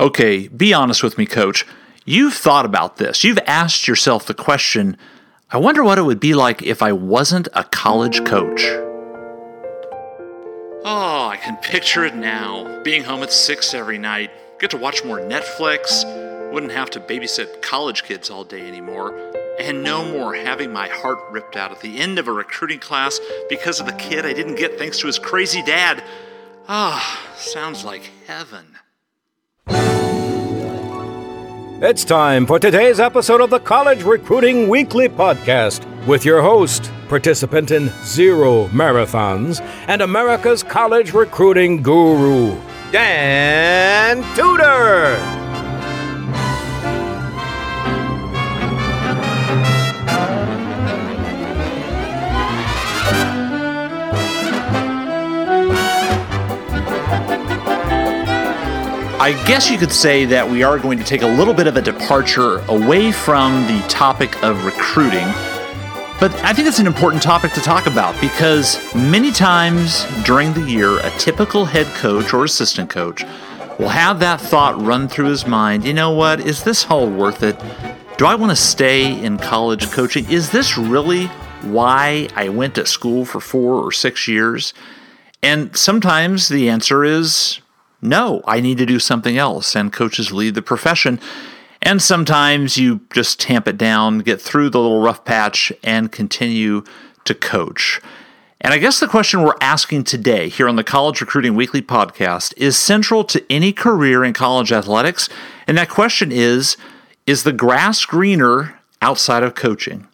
Okay, be honest with me, coach. You've thought about this. You've asked yourself the question I wonder what it would be like if I wasn't a college coach. Oh, I can picture it now. Being home at 6 every night, get to watch more Netflix, wouldn't have to babysit college kids all day anymore, and no more having my heart ripped out at the end of a recruiting class because of the kid I didn't get thanks to his crazy dad. Ah, oh, sounds like heaven. It's time for today's episode of the College Recruiting Weekly Podcast with your host, participant in zero marathons, and America's college recruiting guru, Dan Tudor. I guess you could say that we are going to take a little bit of a departure away from the topic of recruiting. But I think it's an important topic to talk about because many times during the year, a typical head coach or assistant coach will have that thought run through his mind you know what, is this all worth it? Do I want to stay in college coaching? Is this really why I went to school for four or six years? And sometimes the answer is no, I need to do something else. And coaches lead the profession. And sometimes you just tamp it down, get through the little rough patch, and continue to coach. And I guess the question we're asking today here on the College Recruiting Weekly podcast is central to any career in college athletics. And that question is Is the grass greener outside of coaching?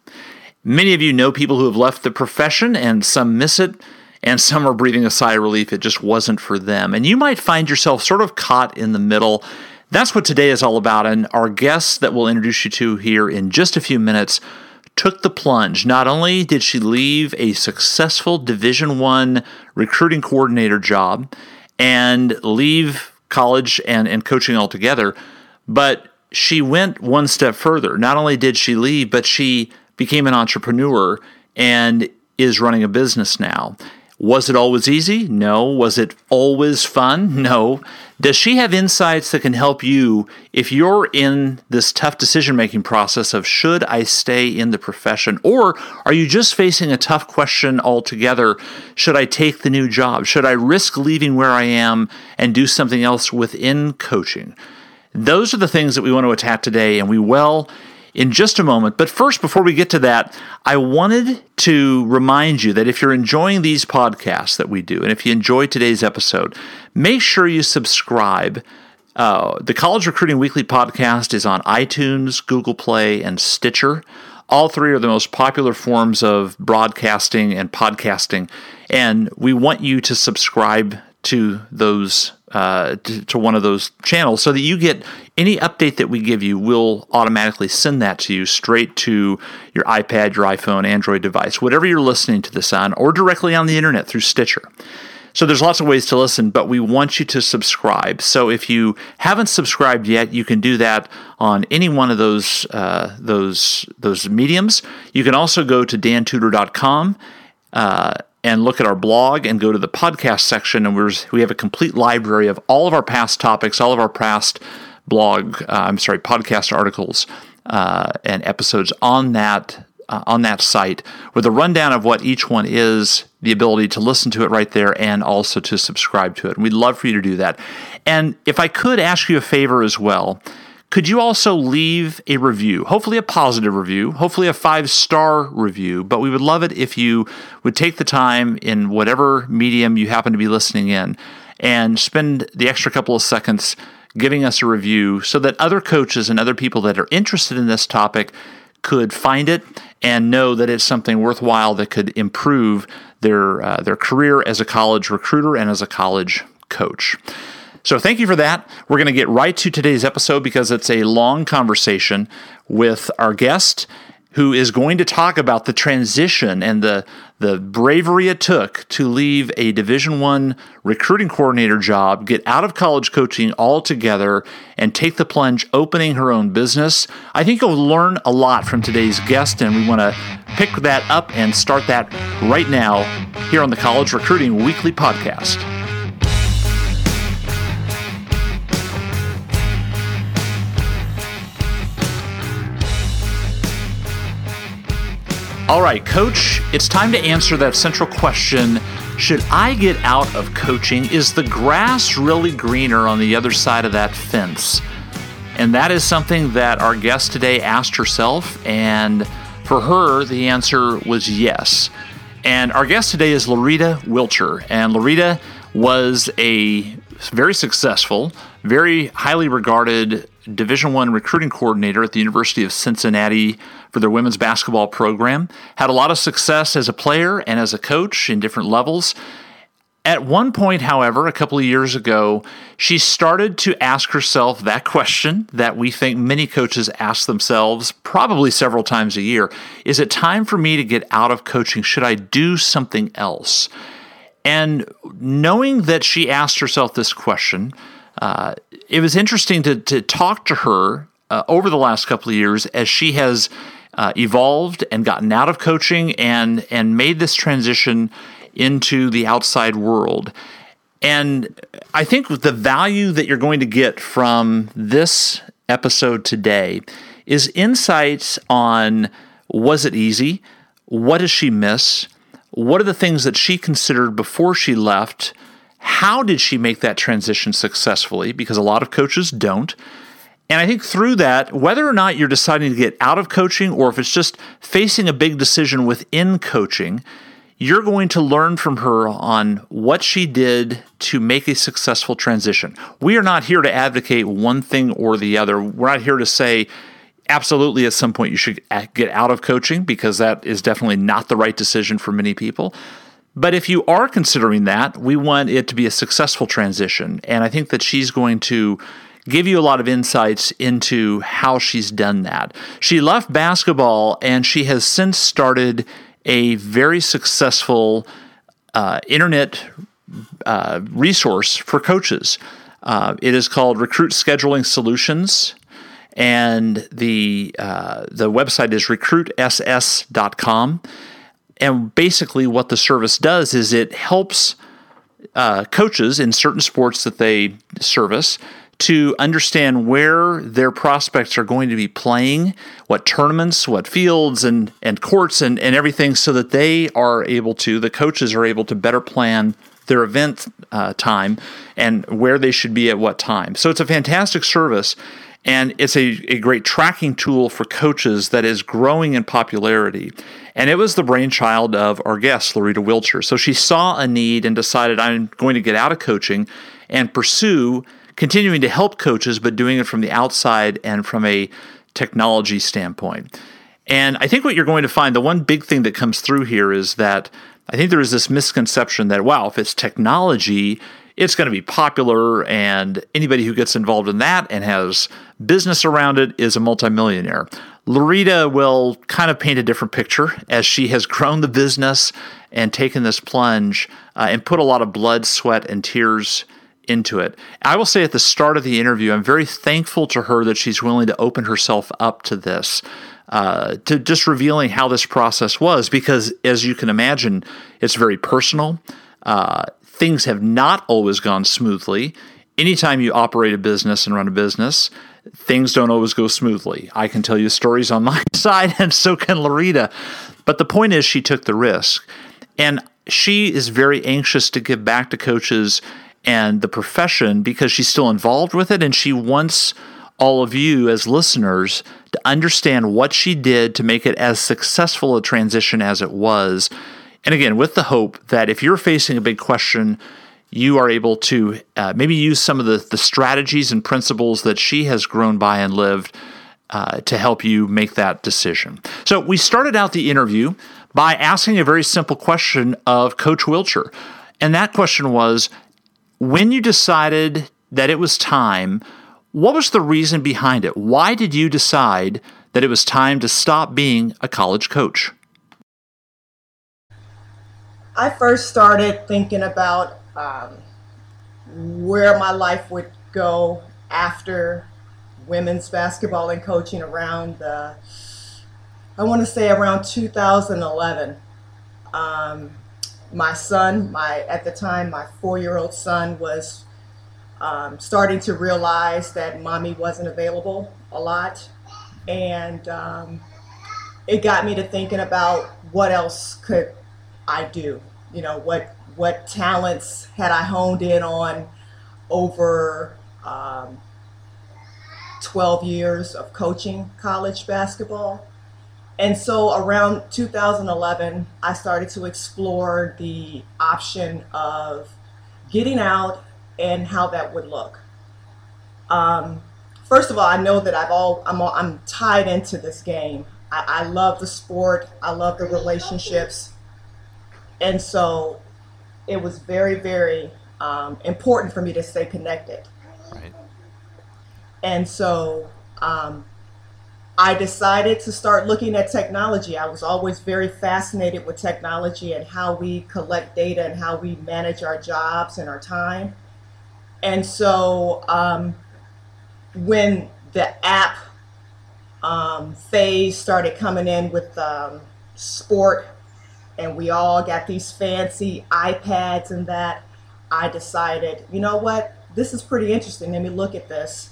Many of you know people who have left the profession, and some miss it and some are breathing a sigh of relief it just wasn't for them. And you might find yourself sort of caught in the middle. That's what today is all about. And our guest that we'll introduce you to here in just a few minutes took the plunge. Not only did she leave a successful Division 1 recruiting coordinator job and leave college and, and coaching altogether, but she went one step further. Not only did she leave, but she became an entrepreneur and is running a business now. Was it always easy? No. Was it always fun? No. Does she have insights that can help you if you're in this tough decision making process of should I stay in the profession? Or are you just facing a tough question altogether? Should I take the new job? Should I risk leaving where I am and do something else within coaching? Those are the things that we want to attack today, and we will in just a moment. But first, before we get to that, I wanted to remind you that if you're enjoying these podcasts that we do, and if you enjoy today's episode, make sure you subscribe. Uh, the College Recruiting Weekly podcast is on iTunes, Google Play, and Stitcher. All three are the most popular forms of broadcasting and podcasting, and we want you to subscribe to those uh, to, to, one of those channels so that you get any update that we give you, we'll automatically send that to you straight to your iPad, your iPhone, Android device, whatever you're listening to this on, or directly on the internet through Stitcher. So there's lots of ways to listen, but we want you to subscribe. So if you haven't subscribed yet, you can do that on any one of those uh, those those mediums. You can also go to dantudor.com. Uh, and look at our blog and go to the podcast section, and we have a complete library of all of our past topics, all of our past blog, uh, I'm sorry, podcast articles uh, and episodes on that uh, on that site with a rundown of what each one is, the ability to listen to it right there, and also to subscribe to it. And we'd love for you to do that. And if I could ask you a favor as well, could you also leave a review? Hopefully, a positive review, hopefully, a five star review. But we would love it if you would take the time in whatever medium you happen to be listening in and spend the extra couple of seconds giving us a review so that other coaches and other people that are interested in this topic could find it and know that it's something worthwhile that could improve their uh, their career as a college recruiter and as a college coach. So thank you for that. We're going to get right to today's episode because it's a long conversation with our guest who is going to talk about the transition and the the bravery it took to leave a division 1 recruiting coordinator job get out of college coaching altogether and take the plunge opening her own business i think you'll learn a lot from today's guest and we want to pick that up and start that right now here on the college recruiting weekly podcast All right, coach, it's time to answer that central question Should I get out of coaching? Is the grass really greener on the other side of that fence? And that is something that our guest today asked herself. And for her, the answer was yes. And our guest today is Loretta Wilcher. And Loretta was a very successful, very highly regarded Division One recruiting coordinator at the University of Cincinnati for their women's basketball program. Had a lot of success as a player and as a coach in different levels. At one point, however, a couple of years ago, she started to ask herself that question that we think many coaches ask themselves probably several times a year Is it time for me to get out of coaching? Should I do something else? And knowing that she asked herself this question, uh, it was interesting to, to talk to her uh, over the last couple of years as she has uh, evolved and gotten out of coaching and and made this transition into the outside world. And I think the value that you're going to get from this episode today is insights on was it easy? What does she miss? What are the things that she considered before she left? How did she make that transition successfully? Because a lot of coaches don't. And I think through that, whether or not you're deciding to get out of coaching or if it's just facing a big decision within coaching, you're going to learn from her on what she did to make a successful transition. We are not here to advocate one thing or the other. We're not here to say, absolutely, at some point, you should get out of coaching because that is definitely not the right decision for many people. But if you are considering that, we want it to be a successful transition. And I think that she's going to give you a lot of insights into how she's done that. She left basketball and she has since started a very successful uh, internet uh, resource for coaches. Uh, it is called Recruit Scheduling Solutions, and the uh, the website is recruitss.com. And basically, what the service does is it helps uh, coaches in certain sports that they service to understand where their prospects are going to be playing, what tournaments, what fields and, and courts and, and everything, so that they are able to, the coaches are able to better plan their event uh, time and where they should be at what time. So it's a fantastic service. And it's a, a great tracking tool for coaches that is growing in popularity. And it was the brainchild of our guest, Loretta Wilcher. So she saw a need and decided, I'm going to get out of coaching and pursue continuing to help coaches, but doing it from the outside and from a technology standpoint. And I think what you're going to find, the one big thing that comes through here is that I think there is this misconception that, wow, if it's technology, it's going to be popular, and anybody who gets involved in that and has business around it is a multimillionaire. Loretta will kind of paint a different picture as she has grown the business and taken this plunge uh, and put a lot of blood, sweat, and tears into it. I will say at the start of the interview, I'm very thankful to her that she's willing to open herself up to this, uh, to just revealing how this process was, because as you can imagine, it's very personal. Uh, things have not always gone smoothly. Anytime you operate a business and run a business, things don't always go smoothly. I can tell you stories on my side, and so can Loretta. But the point is, she took the risk. And she is very anxious to give back to coaches and the profession because she's still involved with it and she wants all of you as listeners to understand what she did to make it as successful a transition as it was. And again, with the hope that if you're facing a big question, you are able to uh, maybe use some of the, the strategies and principles that she has grown by and lived uh, to help you make that decision. So, we started out the interview by asking a very simple question of Coach Wilcher. And that question was when you decided that it was time, what was the reason behind it? Why did you decide that it was time to stop being a college coach? I first started thinking about um, where my life would go after women's basketball and coaching around the, I want to say around 2011. Um, my son, my at the time my four-year-old son was um, starting to realize that mommy wasn't available a lot, and um, it got me to thinking about what else could I do? You know, what what talents had I honed in on over um, 12 years of coaching college basketball? And so around 2011, I started to explore the option of getting out and how that would look. Um, first of all, I know that I've all I'm, I'm tied into this game. I, I love the sport. I love the relationships, and so it was very, very um, important for me to stay connected. Right. And so um, I decided to start looking at technology. I was always very fascinated with technology and how we collect data and how we manage our jobs and our time. And so um, when the app um, phase started coming in with um, sport, and we all got these fancy iPads and that, I decided, you know what, this is pretty interesting. Let me look at this.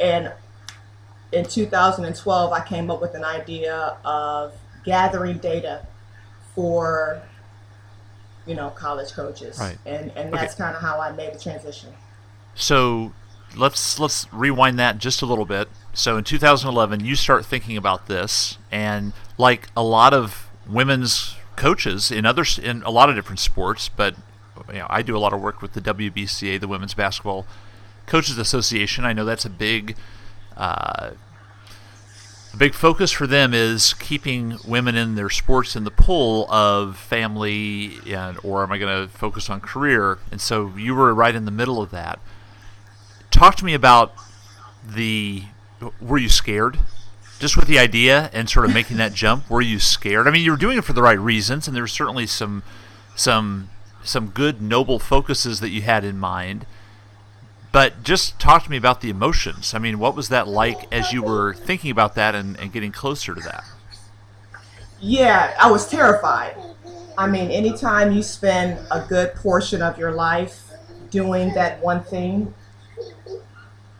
And in 2012, I came up with an idea of gathering data for, you know, college coaches, Right. and and that's kind of how I made the transition. So let's let's rewind that just a little bit. So in 2011, you start thinking about this, and like a lot of women's coaches in others in a lot of different sports, but you know, I do a lot of work with the WBCA, the Women's Basketball Coaches Association. I know that's a big uh, a big focus for them is keeping women in their sports in the pull of family and or am I going to focus on career? And so you were right in the middle of that. Talk to me about the were you scared? Just with the idea and sort of making that jump, were you scared? I mean, you were doing it for the right reasons, and there were certainly some some some good noble focuses that you had in mind. But just talk to me about the emotions. I mean, what was that like as you were thinking about that and, and getting closer to that? Yeah, I was terrified. I mean, anytime you spend a good portion of your life doing that one thing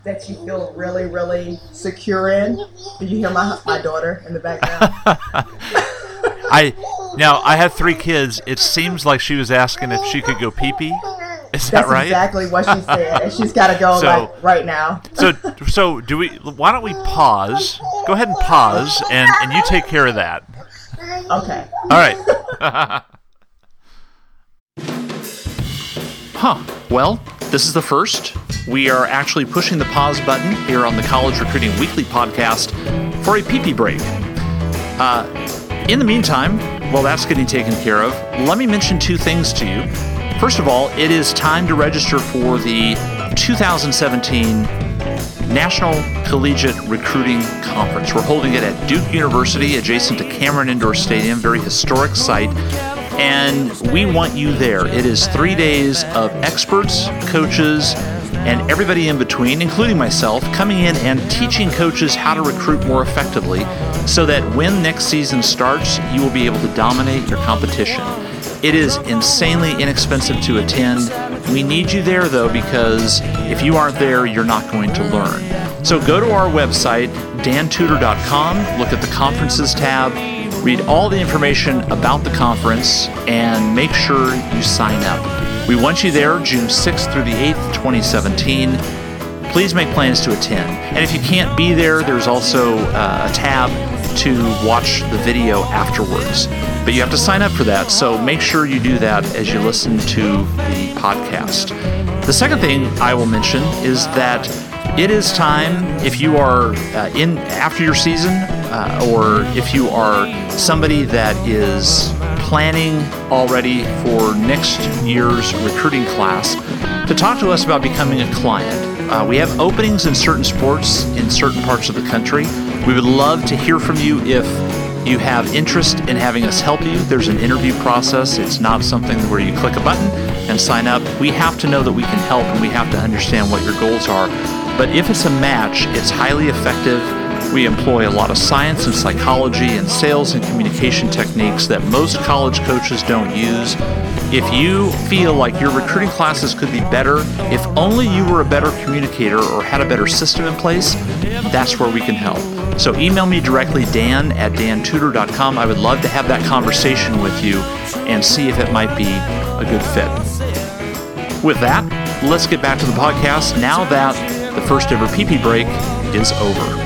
that you feel really, really secure in. Do you hear my my daughter in the background? I now I have three kids. It seems like she was asking if she could go pee pee. Is that That's right? exactly what she said, and she's got to go So- like right now. So so do we? Why don't we pause? Go ahead and pause, and and you take care of that. Okay. All right. huh. Well, this is the first. We are actually pushing the pause button here on the College Recruiting Weekly podcast for a pee break. Uh, in the meantime, while that's getting taken care of, let me mention two things to you. First of all, it is time to register for the 2017 National Collegiate Recruiting Conference. We're holding it at Duke University, adjacent to Cameron Indoor Stadium, very historic site. And we want you there. It is three days of experts, coaches, and everybody in between, including myself, coming in and teaching coaches how to recruit more effectively so that when next season starts, you will be able to dominate your competition. It is insanely inexpensive to attend. We need you there though because if you aren't there, you're not going to learn. So go to our website, dantudor.com, look at the conferences tab, read all the information about the conference, and make sure you sign up. We want you there June 6th through the 8th, 2017 please make plans to attend. And if you can't be there, there's also uh, a tab to watch the video afterwards. But you have to sign up for that, so make sure you do that as you listen to the podcast. The second thing I will mention is that it is time if you are uh, in after your season uh, or if you are somebody that is planning already for next year's recruiting class to talk to us about becoming a client. Uh, we have openings in certain sports in certain parts of the country. We would love to hear from you if you have interest in having us help you. There's an interview process. It's not something where you click a button and sign up. We have to know that we can help and we have to understand what your goals are. But if it's a match, it's highly effective We employ a lot of science and psychology and sales and communication techniques that most college coaches don't use. If you feel like your recruiting classes could be better, if only you were a better communicator or had a better system in place, that's where we can help. So email me directly, dan at dantudor.com. I would love to have that conversation with you and see if it might be a good fit. With that, let's get back to the podcast now that the first ever PP break is over.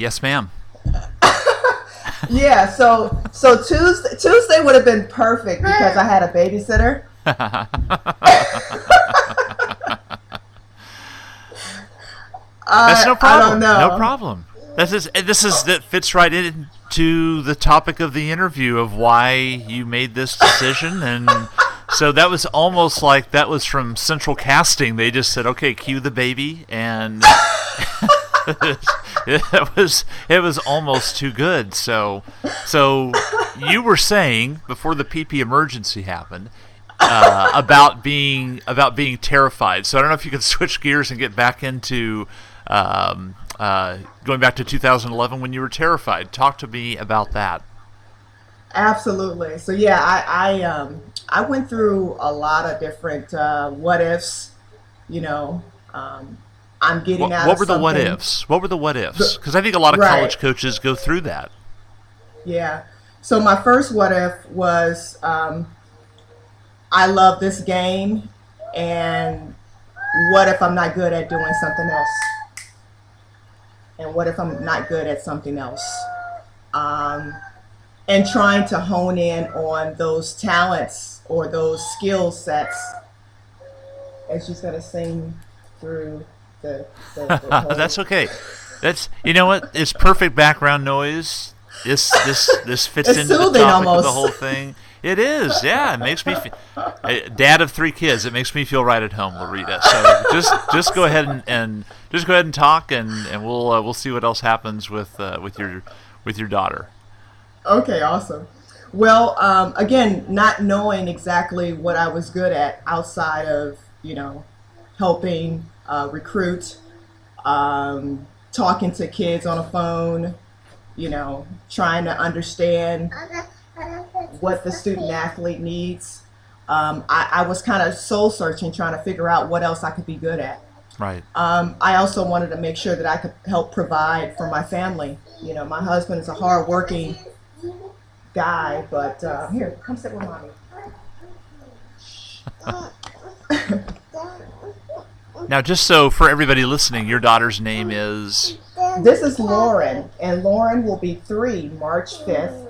Yes, ma'am. Yeah, so so Tuesday Tuesday would have been perfect because I had a babysitter. That's uh, no I- I problem. don't know. No problem. This is this is that fits right into the topic of the interview of why you made this decision, and so that was almost like that was from central casting. They just said, "Okay, cue the baby," and it was it was almost too good. So so you were saying before the PP emergency happened. Uh, about being about being terrified. So I don't know if you could switch gears and get back into um, uh, going back to 2011 when you were terrified. Talk to me about that. Absolutely. So yeah, I I um I went through a lot of different uh, what ifs. You know, um, I'm getting What, out. what were the what ifs? What were the what ifs? Because I think a lot of Right. college coaches go through that. Yeah. So my first what if was um, I love this game, and what if I'm not good at doing something else? And what if I'm not good at something else? Um, and trying to hone in on those talents or those skill sets. And she's gonna sing through the. the, the That's okay. That's you know what? It's perfect background noise. This this this fits It's into the topic of the whole thing. It is, yeah. It makes me, fe- dad of three kids. It makes me feel right at home, Loretta. So just just go ahead and, and just go ahead and talk, and, and we'll uh, we'll see what else happens with uh, with your with your daughter. Okay, awesome. Well, um, again, not knowing exactly what I was good at outside of, you know, helping uh, recruit, um, talking to kids on a phone, you know, trying to understand what the student athlete needs. Um, I, I was kind of soul searching, trying to figure out what else I could be good at. Right. Um, I also wanted to make sure that I could help provide for my family. You know, my husband is a hardworking guy, but uh, here, come sit with mommy. Now, just so for everybody listening, your daughter's name is This is Lauren, and Lauren will be three March 5th.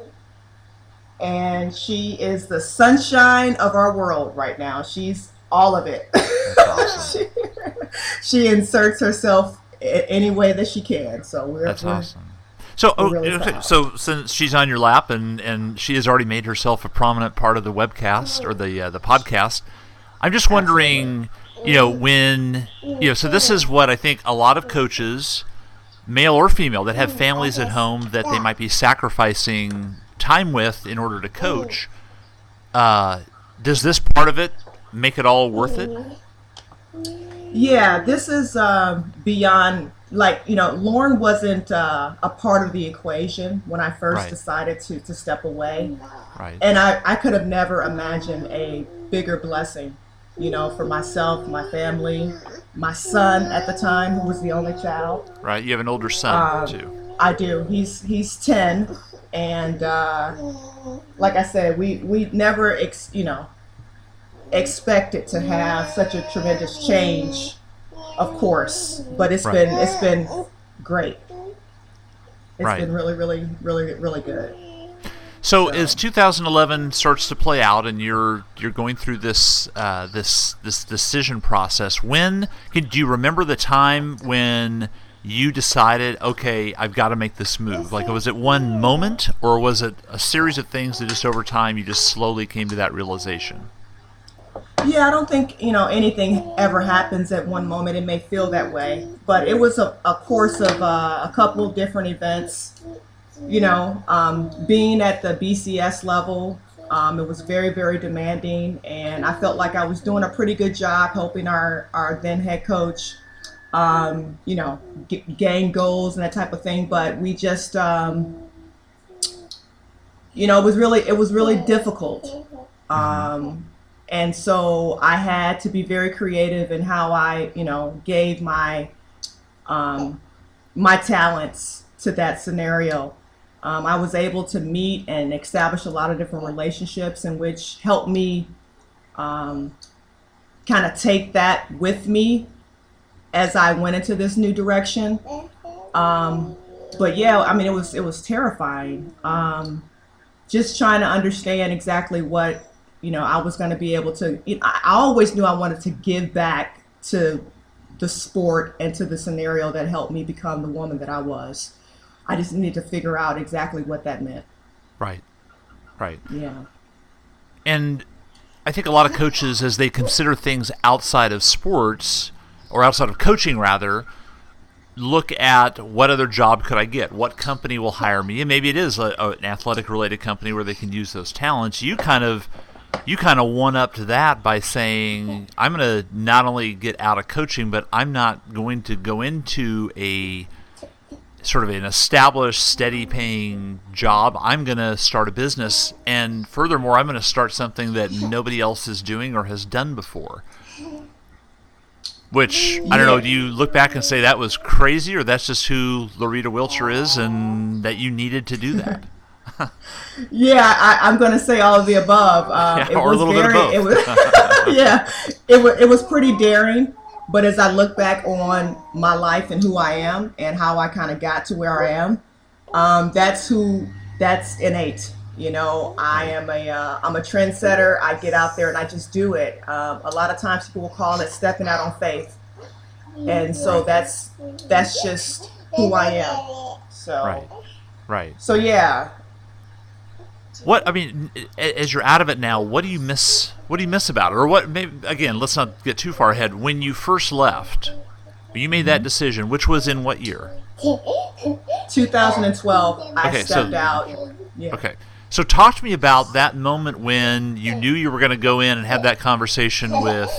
And she is the sunshine of our world right now. She's all of it. Awesome. she inserts herself any way that she can. So we're, That's we're- awesome. So, oh, really okay, so since she's on your lap and, and she has already made herself a prominent part of the webcast or the uh, the podcast, I'm just wondering, you know, when you know, so this is what I think a lot of coaches, male or female, that have families at home that they might be sacrificing time with in order to coach. Uh, does this part of it make it all worth it? Yeah, this is um, beyond like you know. Lauren wasn't uh, a part of the equation when I first Right. decided to to step away, Right. and I I could have never imagined a bigger blessing, you know, for myself, my family, my son at the time who was the only child. Right. You have an older son Um, too. I do. He's he's ten, and uh, like I said, we we never ex, you know expected to have such a tremendous change, of course. But it's Right. been it's been great. It's Right. been really really really really good. So, So- as 2011 starts to play out, and you're you're going through this uh, this this decision process, when can, do you remember the time when you decided, okay, I've got to make this move? Like, was it one moment, or was it a series of things that just over time you just slowly came to that realization? Yeah, I don't think you know anything ever happens at one moment. It may feel that way, but it was a, a course of uh, a couple of different events. You know, um, being at the BCS level, Um, it was very, very demanding, and I felt like I was doing a pretty good job helping our, our then head coach, um, you know, gain goals and that type of thing. But we just, um, you know, it was really, it was really difficult. Um, and so I had to be very creative in how I, you know, gave my, um, my talents to that scenario. Um, I was able to meet and establish a lot of different relationships, in which helped me um, kind of take that with me as I went into this new direction. Um, but yeah, I mean, it was it was terrifying. Um, just trying to understand exactly what you know I was going to be able to. You know, I always knew I wanted to give back to the sport and to the scenario that helped me become the woman that I was. I just needed to figure out exactly what that meant. Right. Right. Yeah. And I think a lot of coaches, as they consider things outside of sports or outside of coaching, rather, look at what other job could I get? What company will hire me? And maybe it is a, a, an athletic related company where they can use those talents. You kind of you kind of one up to that by saying I'm going to not only get out of coaching, but I'm not going to go into a sort of an established, steady paying job. I'm going to start a business. And furthermore, I'm going to start something that nobody else is doing or has done before. Which, I don't know, do you look back and say that was crazy or that's just who Loretta Wilcher is and that you needed to do that? yeah, I, am going to say all of the above. Um, yeah, it or was a little very, bit of both. It was, yeah, it was, it was pretty daring. But as I look back on my life and who I am and how I kind of got to where I am, um, that's who that's innate. You know, I am a uh, a trendsetter. I get out there and I just do it. Um, a lot of times people will call it stepping out on faith, and so that's that's just who I am. So right, right. So yeah, what I mean, as you're out of it now, what do you miss? What do you miss about it, or what? Maybe again, let's not get too far ahead. When you first left, you made that decision, which was in what year? 2012. I okay, stepped so, out. Yeah. Okay. So talk to me about that moment when you knew you were going to go in and have that conversation with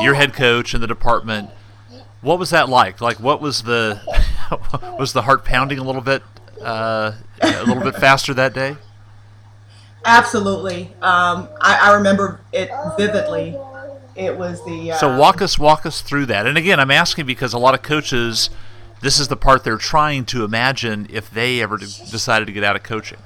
your head coach and the department. What was that like? Like, what was the was the heart pounding a little bit, uh, a little bit faster that day? Absolutely. Um, I, I, remember it vividly. It was the. Uh, so walk us walk us through that. And again, I'm asking because a lot of coaches, this is the part they're trying to imagine if they ever decided to get out of coaching.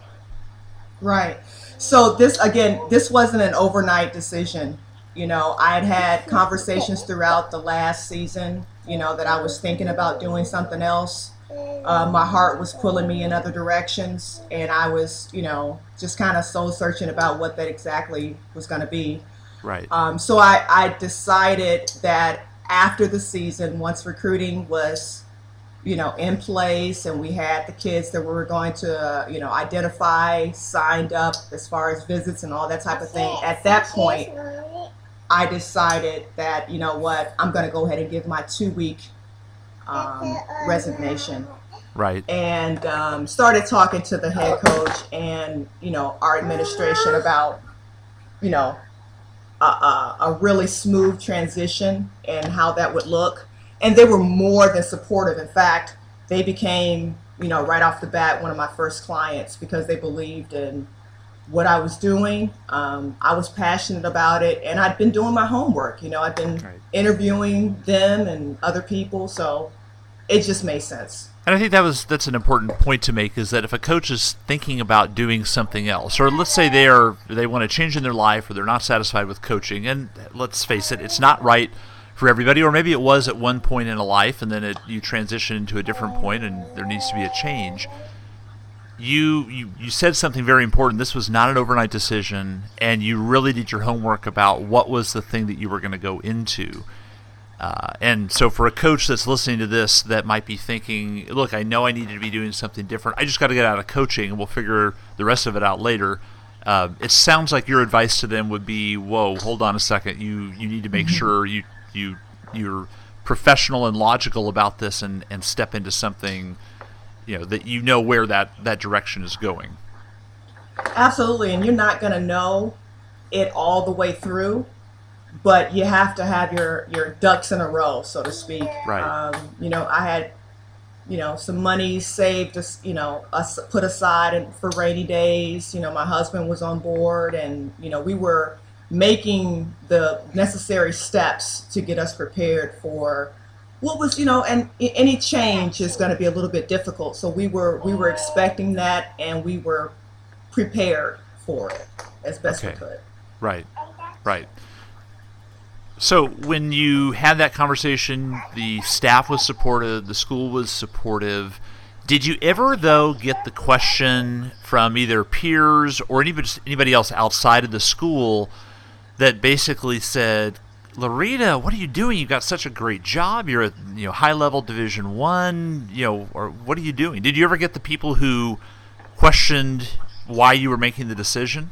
Right. So this again, this wasn't an overnight decision. You know, I had had conversations throughout the last season. You know that I was thinking about doing something else uh, my heart was pulling me in other directions, and I was, you know, just kind of soul searching about what that exactly was going to be. Right. Um, so I, I decided that after the season, once recruiting was, you know, in place, and we had the kids that we were going to, uh, you know, identify, signed up as far as visits and all that type of thing. At that point, I decided that, you know what, I'm going to go ahead and give my two week um, resignation. Right. And um, started talking to the head coach and you know our administration about you know a, a, a really smooth transition and how that would look. And they were more than supportive. In fact, they became you know right off the bat one of my first clients because they believed in what I was doing. Um, I was passionate about it, and I'd been doing my homework. You know, I'd been right. interviewing them and other people, so it just made sense. And I think that was that's an important point to make is that if a coach is thinking about doing something else, or let's say they are they want to change in their life, or they're not satisfied with coaching, and let's face it, it's not right for everybody, or maybe it was at one point in a life, and then it, you transition into a different point, and there needs to be a change you, you you said something very important. This was not an overnight decision, and you really did your homework about what was the thing that you were going to go into. Uh, and so, for a coach that's listening to this, that might be thinking, "Look, I know I need to be doing something different. I just got to get out of coaching, and we'll figure the rest of it out later." Uh, it sounds like your advice to them would be, "Whoa, hold on a second. You you need to make mm-hmm. sure you you you're professional and logical about this, and and step into something." You know that you know where that that direction is going. Absolutely, and you're not going to know it all the way through, but you have to have your your ducks in a row, so to speak. Right. Um, you know, I had you know some money saved, just you know, us put aside and for rainy days. You know, my husband was on board, and you know, we were making the necessary steps to get us prepared for what was you know and any change is going to be a little bit difficult so we were we were expecting that and we were prepared for it as best Okay. we could Right. Right. So when you had that conversation, the staff was supportive, the school was supportive. Did you ever though get the question from either peers or anybody anybody else outside of the school that basically said, "Loretta, what are you doing? You got such a great job. You're at you know high level Division One. You know, or what are you doing?" Did you ever get the people who questioned why you were making the decision?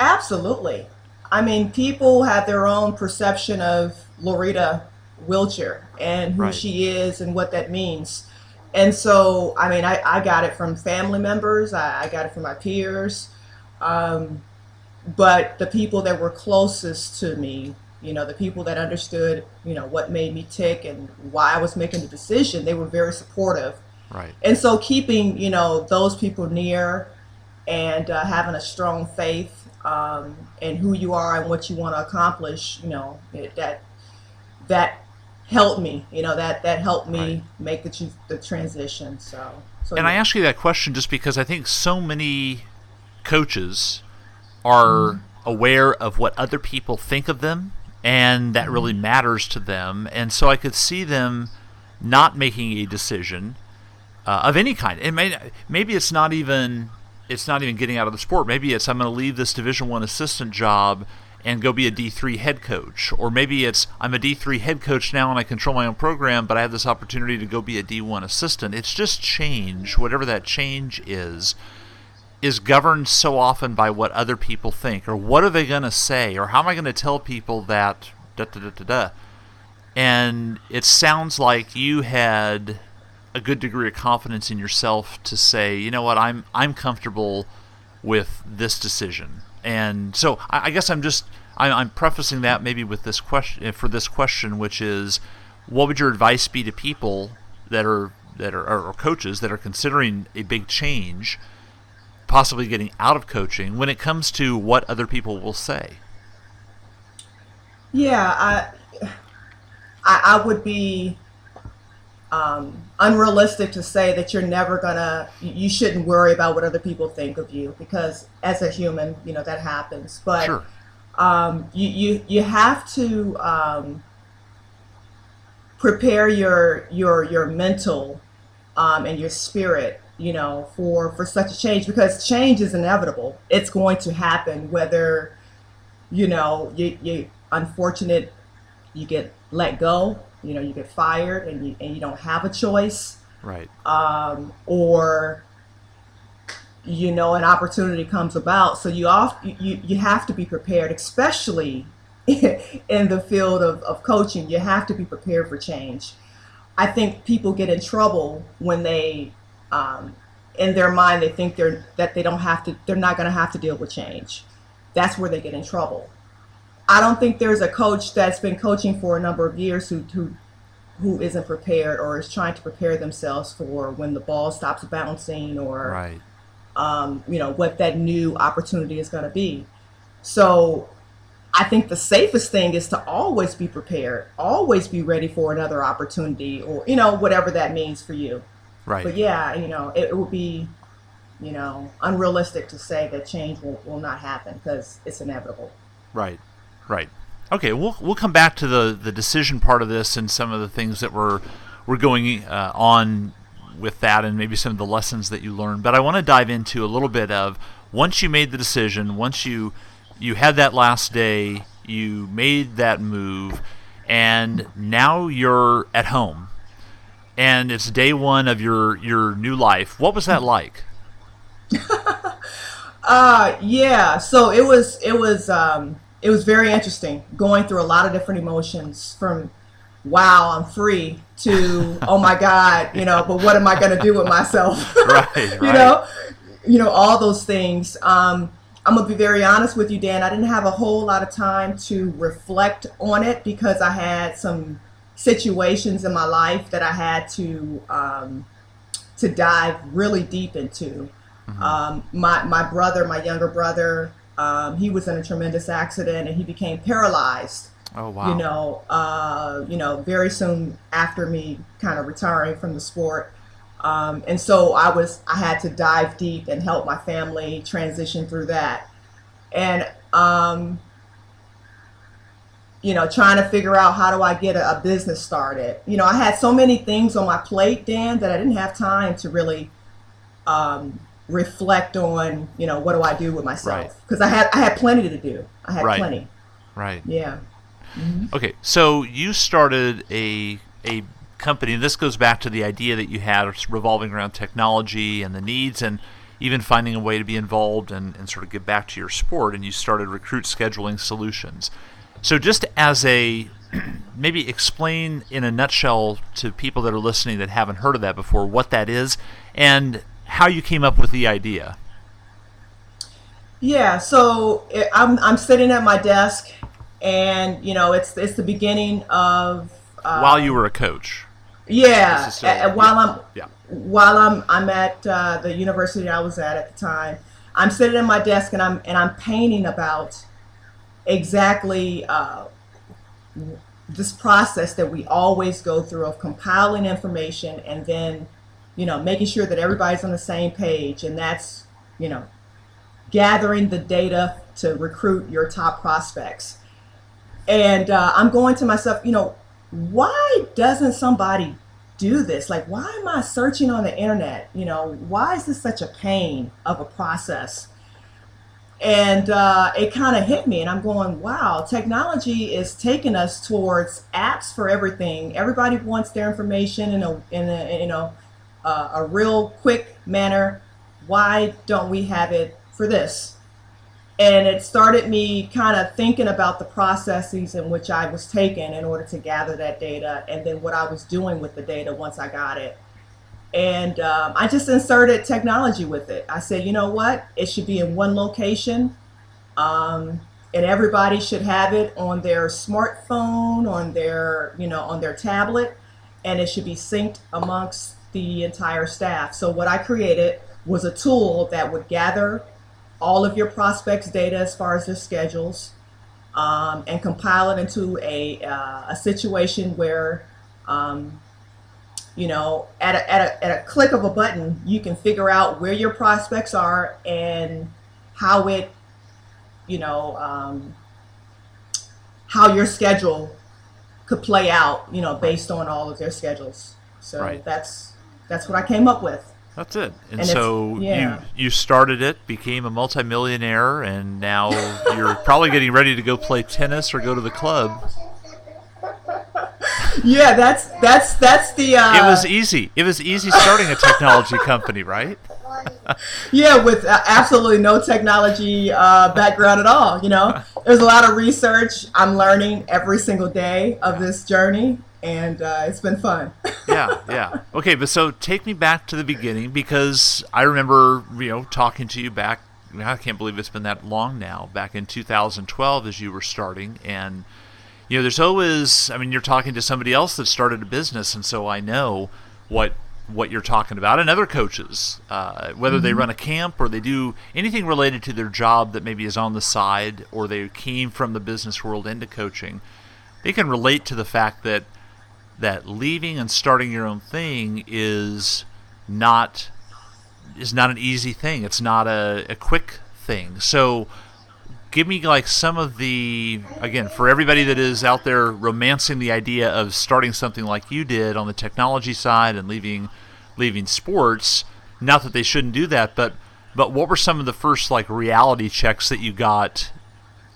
absolutely i mean people have their own perception of loretta wilcher and who Right. she is and what that means and so i mean i, I got it from family members I, I got it from my peers um, but the people that were closest to me you know the people that understood you know what made me tick and why i was making the decision they were very supportive Right. and so keeping you know those people near and uh, having a strong faith um, in who you are and what you want to accomplish you know it, that that helped me you know that that helped me Right. make the, the transition so so And I ask you that question just because I think so many coaches are aware of what other people think of them and that really matters to them. And so I could see them not making a decision uh, of any kind. It may maybe it's not even it's not even getting out of the sport. Maybe it's I'm going to leave this Division 1 assistant job and go be a D3 head coach or maybe it's I'm a D3 head coach now and I control my own program but I have this opportunity to go be a D1 assistant. It's just change, whatever that change is is governed so often by what other people think or what are they going to say or how am I going to tell people that da da da da da. And it sounds like you had a good degree of confidence in yourself to say, you know what, I'm I'm comfortable with this decision. And so I, I guess I'm just I'm, I'm prefacing that maybe with this question eh, for this question, which is, what would your advice be to people that are that are or coaches that are considering a big change, possibly getting out of coaching when it comes to what other people will say? Yeah, I, I, I would be um, unrealistic to say that you're never gonna, you you shouldn't worry about what other people think of you because as a human, you know that happens. But Sure. um, you, you you have to um, prepare your your your mental um, and your spirit, you know, for for such a change because change is inevitable. It's going to happen whether you know you you unfortunate you get let go, you know, you get fired and you and you don't have a choice Right. um, or you know an opportunity comes about so you off you, you have to be prepared especially in the field of, of coaching you have to be prepared for change i think people get in trouble when they um, in their mind they think they're that they don't have to they're not going to have to deal with change. That's where they get in trouble. I don't think there's a coach that's been coaching for a number of years who, who who isn't prepared or is trying to prepare themselves for when the ball stops bouncing or Right. um, you know what that new opportunity is going to be. So i think the safest thing is to always be prepared always be ready for another opportunity or you know whatever that means for you Right. but yeah you know it, it would be you know unrealistic to say that change will, will not happen because it's inevitable Right, right. Okay, we'll we'll come back to the the decision part of this and some of the things that we're we're going uh, on with that and maybe some of the lessons that you learned. But I want to dive into a little bit of once you made the decision, once you you had that last day, you made that move, and now you're at home, and it's day one of your your new life. What was that like? Uh yeah. So it was it was um it was very interesting going through a lot of different emotions from wow, I'm free to oh my god, you know, but what am I going to do with myself? Right, you right. know, you know, all those things. Um, I'm gonna be very honest with you, Dan. I didn't have a whole lot of time to reflect on it because I had some situations in my life that I had to um, to dive really deep into. Mm-hmm. Um, my my brother, my younger brother, um, he was in a tremendous accident and he became paralyzed. Oh wow! You know, uh, you know, very soon after me kind of retiring from the sport, um, and so I was I had to dive deep and help my family transition through that, and um, you know, trying to figure out how do I get a, a, business started. You know, I had so many things on my plate, Dan, that I didn't have time to really um, reflect on. You know, what do I do with myself? Because right. I had I had plenty to do. I had right. plenty. Right. Yeah. Mm-hmm. Okay, so you started a a company. And this goes back to the idea that you had revolving around technology and the needs and even finding a way to be involved and, and sort of get back to your sport. And you started Recruit Scheduling Solutions. So, just as a maybe explain in a nutshell to people that are listening that haven't heard of that before what that is and how you came up with the idea. Yeah, so I'm, I'm sitting at my desk, and you know it's it's the beginning of uh, while you were a coach. Yeah, uh, while yeah. I'm yeah. while I'm I'm at uh, the university I was at at the time, I'm sitting at my desk and I'm and I'm painting about exactly uh, this process that we always go through of compiling information and then, you know, making sure that everybody's on the same page. And that's, you know, gathering the data to recruit your top prospects. And uh, I'm going to myself, you know, why doesn't somebody do this? Like, why am I searching on the internet? You know, why is this such a pain of a process? And uh, it kind of hit me and i'm going wow technology is taking us towards apps for everything. Everybody wants their information in a in a you know uh, a real quick manner. Why don't we have it for this? And it started me kind of thinking about the processes in which i was taking in order to gather that data and then what i was doing with the data once i got it and um, I just inserted technology with it. I said, you know what? It should be in one location. Um, and everybody should have it on their smartphone, on their, you know, on their tablet, and it should be synced amongst the entire staff. So what I created was a tool that would gather all of your prospects' data as far as their schedules, um, and compile it into a uh, a situation where um, you know, at a, at, a, at a click of a button, you can figure out where your prospects are and how it, you know, um, how your schedule could play out, you know, based on all of their schedules. So right. that's that's what I came up with. That's it. And, and so yeah. you you started it, became a multimillionaire, and now you're probably getting ready to go play tennis or go to the club yeah, that's that's that's the. Uh, it was easy. It was easy starting a technology company, right? yeah, with uh, absolutely no technology uh, background at all. You know, there's a lot of research. I'm learning every single day of this journey, and uh, it's been fun. yeah, yeah. Okay, but so take me back to the beginning because I remember, you know, talking to you back. I can't believe it's been that long now. Back in 2012, as you were starting, and you know, there's always. I mean, you're talking to somebody else that started a business, and so I know what what you're talking about, and other coaches, uh, whether mm-hmm. they run a camp or they do anything related to their job that maybe is on the side, or they came from the business world into coaching, they can relate to the fact that that leaving and starting your own thing is not is not an easy thing. It's not a, a quick thing. So give me like some of the again for everybody that is out there romancing the idea of starting something like you did on the technology side and leaving leaving sports not that they shouldn't do that but but what were some of the first like reality checks that you got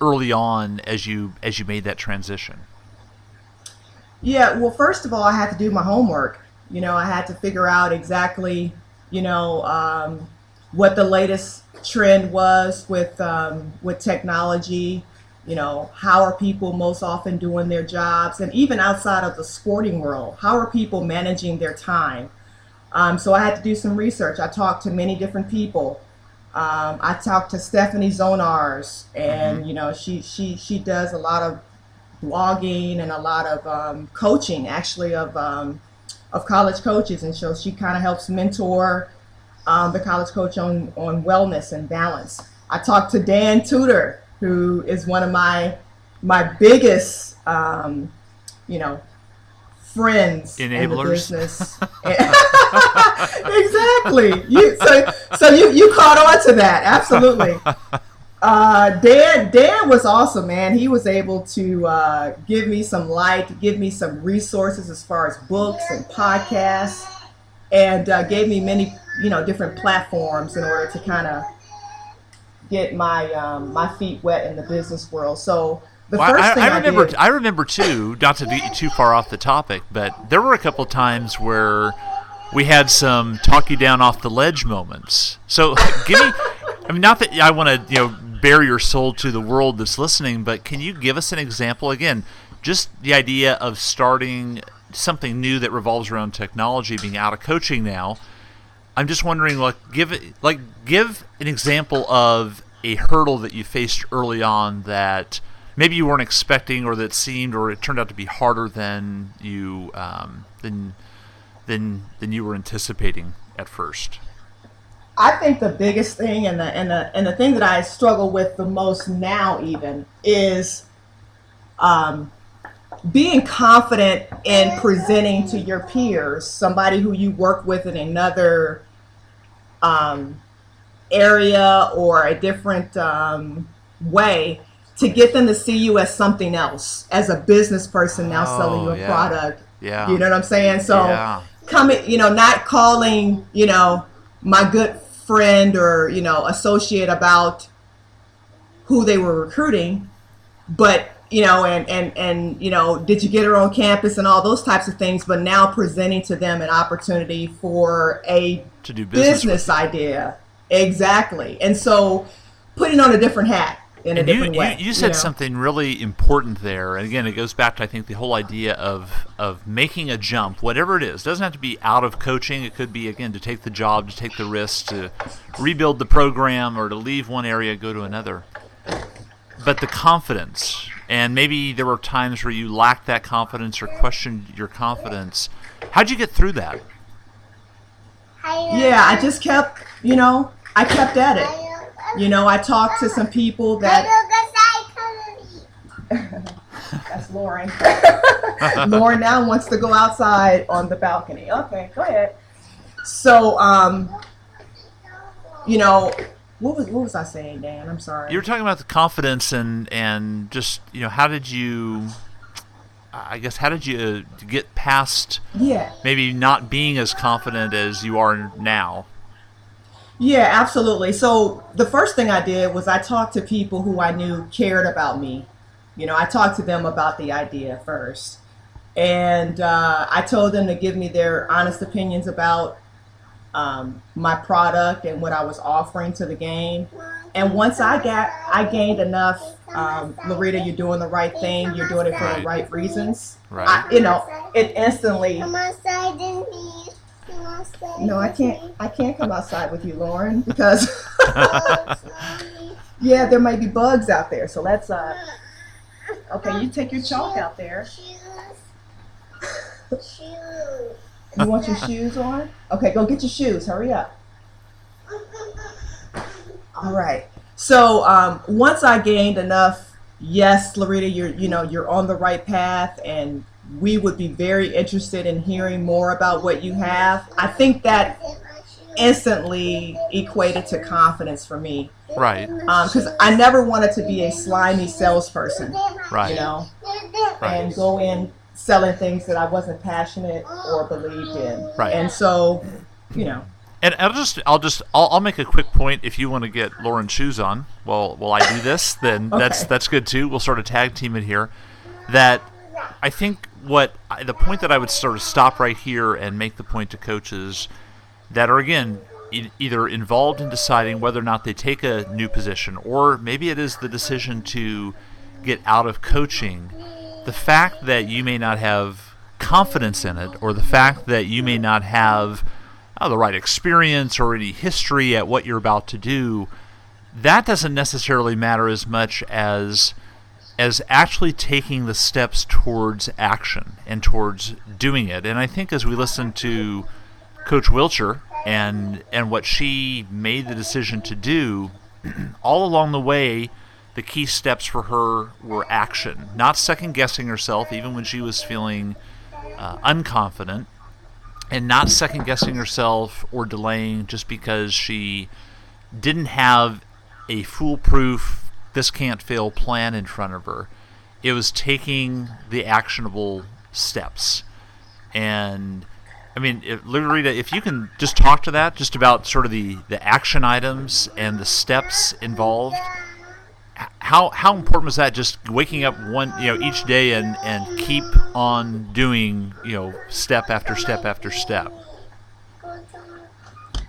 early on as you as you made that transition? Yeah well first of all i had to do my homework. You know i had to figure out exactly you know um, what the latest trend was with um, with technology. You know, how are people most often doing their jobs, and even outside of the sporting world, how are people managing their time? Um, so I had to do some research. I talked to many different people, Um, I talked to Stephanie Zonars, and mm-hmm. you know she she she does a lot of blogging and a lot of um, coaching, actually of um, of college coaches, and so she kind of helps mentor um, the college coach on on wellness and balance. I talked to Dan Tudor, who is one of my my biggest um, you know friends Enablers. in the business. exactly. You so so you you caught on to that absolutely. Uh, Dan Dan was awesome, man. He was able to uh, give me some light, give me some resources as far as books and podcasts, and uh, gave me many you know different platforms in order to kind of get my um, my feet wet in the business world. So the well, first I, thing I remember, I, did, I remember too. Not to be too far off the topic, but there were a couple times where we had some talk you down off the ledge moments. So give me. I mean, not that I want to, you know, bare your soul to the world that's listening, but can you give us an example again? Just the idea of starting something new that revolves around technology, being out of coaching now. I'm just wondering, like, give it, like, give an example of a hurdle that you faced early on that maybe you weren't expecting or that seemed or it turned out to be harder than you um, than than than you were anticipating at first? I think the biggest thing and the and the and the thing that I struggle with the most now even is um, being confident in presenting to your peers, somebody who you work with in another um, area or a different um, way, to get them to see you as something else, as a business person now oh, selling your yeah. product. Yeah. You know what I'm saying? So yeah. coming, you know, not calling, you know, my good friend or, you know, associate about who they were recruiting, but you know, and, and, and, you know, did you get her on campus and all those types of things, but now presenting to them an opportunity for a to do business, business idea. Exactly. And so putting on a different hat in a different you, way. You, you said you know? something really important there, and again, it goes back to I think the whole idea of of making a jump, whatever it is. It doesn't have to be out of coaching. It could be again to take the job, to take the risk, to rebuild the program, or to leave one area, go to another. But the confidence, and maybe there were times where you lacked that confidence or questioned your confidence. How'd you get through that? Yeah, I just kept, you know, I kept at it you know, I talked to some people that. That's Lauren. Lauren now wants to go outside on the balcony. Okay, go ahead. So, um, you know, what was what was I saying, Dan? I'm sorry. You were talking about the confidence and and just you know how did you, I guess how did you get past yeah maybe not being as confident as you are now. Yeah, absolutely. So the first thing I did was I talked to people who I knew cared about me. You know, I talked to them about the idea first. And uh, I told them to give me their honest opinions about um, my product and what I was offering to the game. And once I got, I gained enough. Um, Loretta, you're doing the right thing. You're doing it for the right reasons. Right. I, you know, it instantly. No, I can't. I can't come outside with you, Lauren, because yeah, there might be bugs out there. So let's. Uh, okay, you take your chalk out there. You want your shoes on? Okay, go get your shoes. Hurry up. All right. So um, once I gained enough, yes, Loretta, you're you know you're on the right path, and we would be very interested in hearing more about what you have. I think that instantly equated to confidence for me. Right. Because um, I never wanted to be a slimy salesperson. Right. You know, right. and go in selling things that I wasn't passionate or believed in. Right. And so, you know. And I'll just, I'll just, I'll, I'll make a quick point. If you want to get Lauren shoes on, while while I do this, then okay. that's that's good too. We'll sort of tag team it here. That I think what the point that I would sort of stop right here and make the point to coaches that are again either involved in deciding whether or not they take a new position or maybe it is the decision to get out of coaching the fact that you may not have confidence in it or the fact that you may not have uh, the right experience or any history at what you're about to do, that doesn't necessarily matter as much as as actually taking the steps towards action and towards doing it. And I think as we listen to Coach Wilcher and and what she made the decision to do, all along the way, the key steps for her were action, not second guessing herself, even when she was feeling uh, unconfident, and not second guessing herself or delaying just because she didn't have a foolproof, this can't fail plan in front of her. It was taking the actionable steps. And I mean, if, Rita, if you can just talk to that, just about sort of the, the action items and the steps involved how how important was that just waking up one you know each day and and keep on doing you know step after step after step?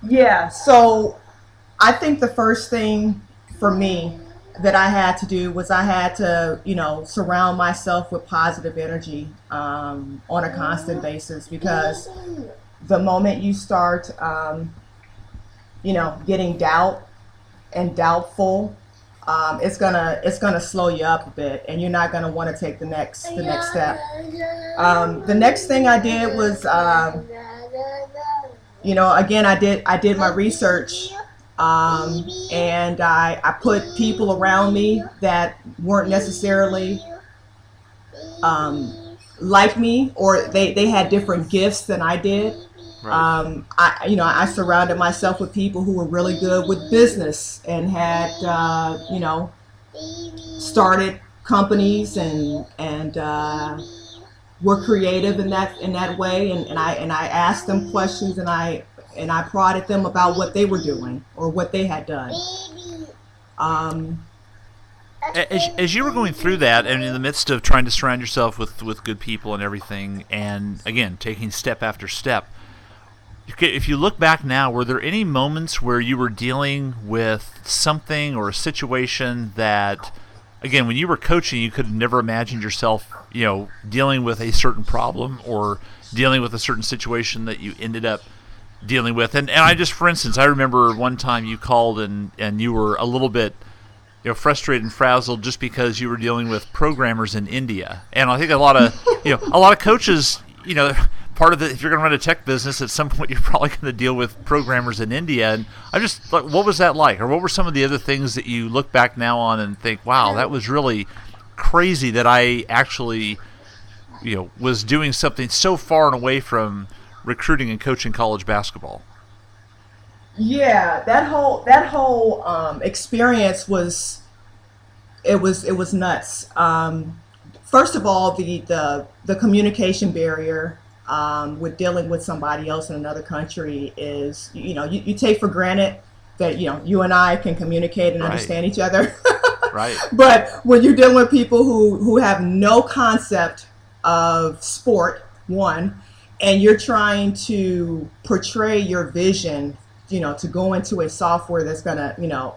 Yeah so i think the first thing for me that i had to do was i had to you know surround myself with positive energy um, on a constant basis because the moment you start um, you know getting doubt and doubtful um, it's gonna it's gonna slow you up a bit, and you're not gonna want to take the next the next step. Um, the next thing I did was, um, you know, again I did I did my research, um, and I I put people around me that weren't necessarily um, like me, or they they had different gifts than I did. Right. Um, I, you know, I surrounded myself with people who were really good with business and had, uh, you know, started companies and and uh, were creative in that in that way. And, and I and I asked them questions and I and I prodded them about what they were doing or what they had done. Um, as, as you were going through that and in the midst of trying to surround yourself with, with good people and everything and again taking step after step if you look back now, were there any moments where you were dealing with something or a situation that, again, when you were coaching, you could have never imagined yourself, you know, dealing with a certain problem or dealing with a certain situation that you ended up dealing with? And, and I just, for instance, I remember one time you called and, and you were a little bit you know frustrated and frazzled just because you were dealing with programmers in India. And I think a lot of you know a lot of coaches you know part of the if you're going to run a tech business at some point you're probably going to deal with programmers in India. And I just like what was that like? Or what were some of the other things that you look back now on and think wow that was really crazy that I actually you know was doing something so far and away from recruiting and coaching college basketball yeah that whole that whole um, experience was it was it was nuts. Um, first of all the the the communication barrier um, with dealing with somebody else in another country is you know you, you take for granted that you know you and I can communicate and right. understand each other. right. But when you're dealing with people who who have no concept of sport, one, and you're trying to portray your vision, you know, to go into a software that's gonna you know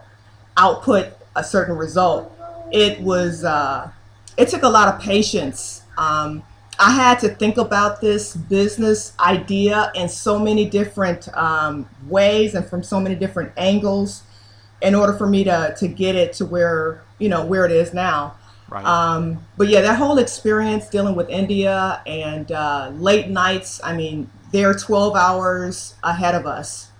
output a certain result, it was uh, it took a lot of patience. Um, I had to think about this business idea in so many different um, ways and from so many different angles in order for me to, to get it to where, you know, where it is now. Right. Um, but yeah, that whole experience dealing with India and uh, late nights, I mean, they're 12 hours ahead of us.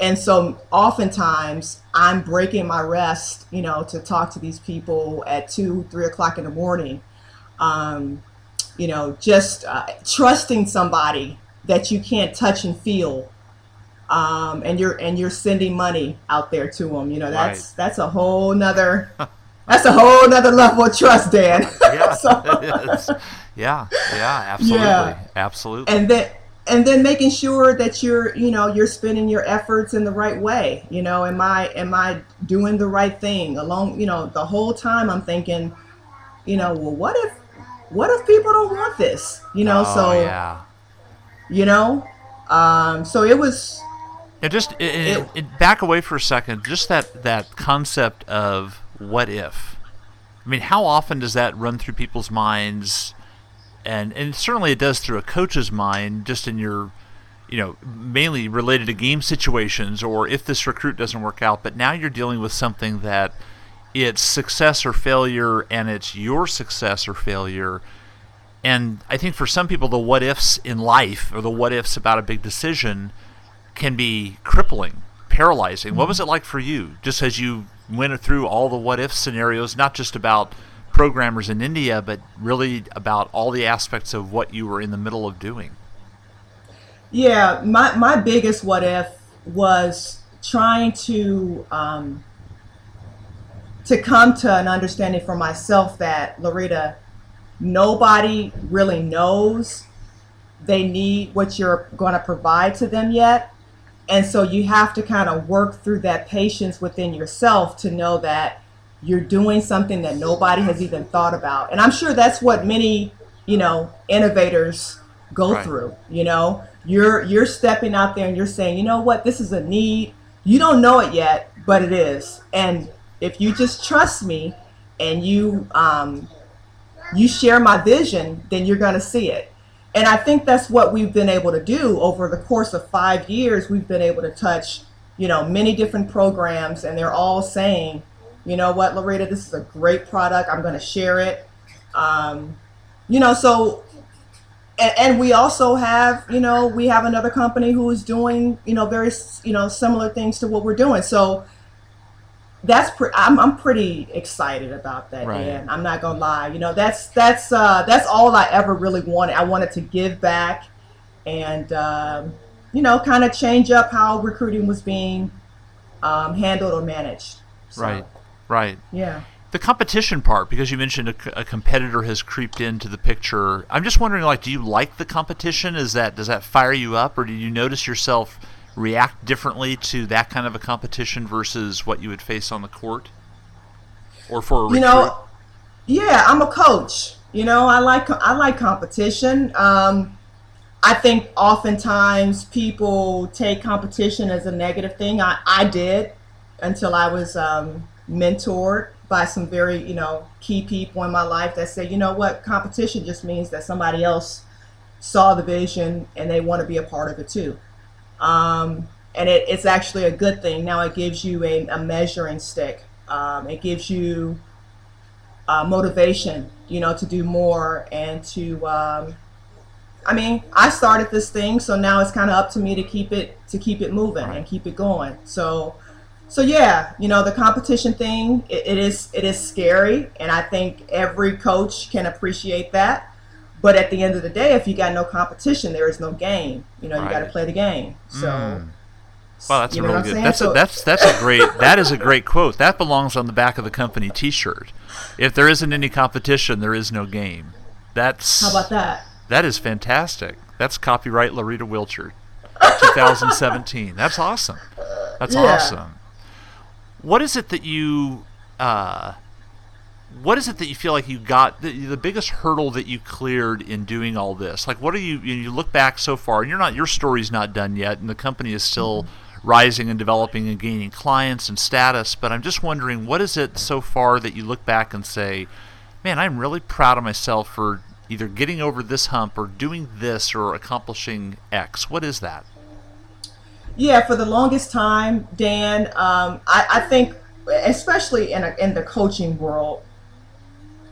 And so oftentimes I'm breaking my rest, you know, to talk to these people at two, three o'clock in the morning. Um, you know, just uh, trusting somebody that you can't touch and feel, um, and you're and you're sending money out there to them. You know, that's right. that's a whole nother that's a whole nother level of trust, Dan. Yeah, so, yeah, yeah, absolutely, yeah. absolutely. And then and then making sure that you're you know you're spending your efforts in the right way. You know, am I am I doing the right thing along? You know, the whole time I'm thinking, you know, well, what if what if people don't want this? You know, oh, so yeah. you know, um, so it was. It just it, it, it, back away for a second. Just that that concept of what if. I mean, how often does that run through people's minds? And and certainly it does through a coach's mind, just in your you know, mainly related to game situations or if this recruit doesn't work out, but now you're dealing with something that it's success or failure and it's your success or failure. And I think for some people, the what ifs in life or the what ifs about a big decision can be crippling, paralyzing. Mm-hmm. What was it like for you, just as you went through all the what if scenarios, not just about programmers in India, but really about all the aspects of what you were in the middle of doing? Yeah, my, my biggest what if was trying to um, to come to an understanding for myself that Loretta, nobody really knows they need what you're going to provide to them yet. And so you have to kind of work through that patience within yourself to know that you're doing something that nobody has even thought about. And I'm sure that's what many, you know, innovators go right. through, you know. You're you're stepping out there and you're saying, "You know what? This is a need. You don't know it yet, but it is." And if you just trust me and you um, you share my vision, then you're going to see it. And I think that's what we've been able to do over the course of five years. We've been able to touch, you know, many different programs, and they're all saying, you know what, Loretta, this is a great product. I'm going to share it. Um, you know, so, and, and, we also have, you know, we have another company who is doing, you know, very, you know, similar things to what we're doing. So that's pre- I'm, I'm pretty excited about that right. Dan. i'm not gonna lie you know that's that's uh that's all i ever really wanted i wanted to give back and um, you know kind of change up how recruiting was being um, handled or managed so, right right yeah the competition part because you mentioned a, a, competitor has creeped into the picture i'm just wondering like do you like the competition is that does that fire you up or do you notice yourself react differently to that kind of a competition versus what you would face on the court? Or for a? You know, yeah, I'm a coach. You know, I like I like competition. Um, I think oftentimes people take competition as a negative thing. I, I did until I was um, mentored by some very, you know, key people in my life that said, you know what, competition just means that somebody else saw the vision and they want to be a part of it too. Um, and it, it's actually a good thing. Now it gives you a, a measuring stick. Um, it gives you uh, motivation, you know, to do more and to. Um, I mean, I started this thing, so now it's kind of up to me to keep it to keep it moving and keep it going. So, so yeah, you know, the competition thing it, it is it is scary, and I think every coach can appreciate that. But at the end of the day, if you got no competition, there is no game. You know, right. you got to play the game. So. Mm. Well, that's a really good. That's so, a, that's that's a great. that is a great quote. That belongs on the back of the company T-shirt. If there isn't any competition, there is no game. That's how about that? That is fantastic. That's copyright Loretta Wilcher, 2017. That's awesome. That's yeah. awesome. What is it that you uh, what is it that you feel like you got the, the biggest hurdle that you cleared in doing all this? Like, what are you? You look back so far, and you're not your story's not done yet, and the company is still mm-hmm. rising and developing and gaining clients and status. But I'm just wondering, what is it so far that you look back and say, "Man, I'm really proud of myself for either getting over this hump or doing this or accomplishing X." What is that? Yeah, for the longest time, Dan, um, I, I think especially in a, in the coaching world,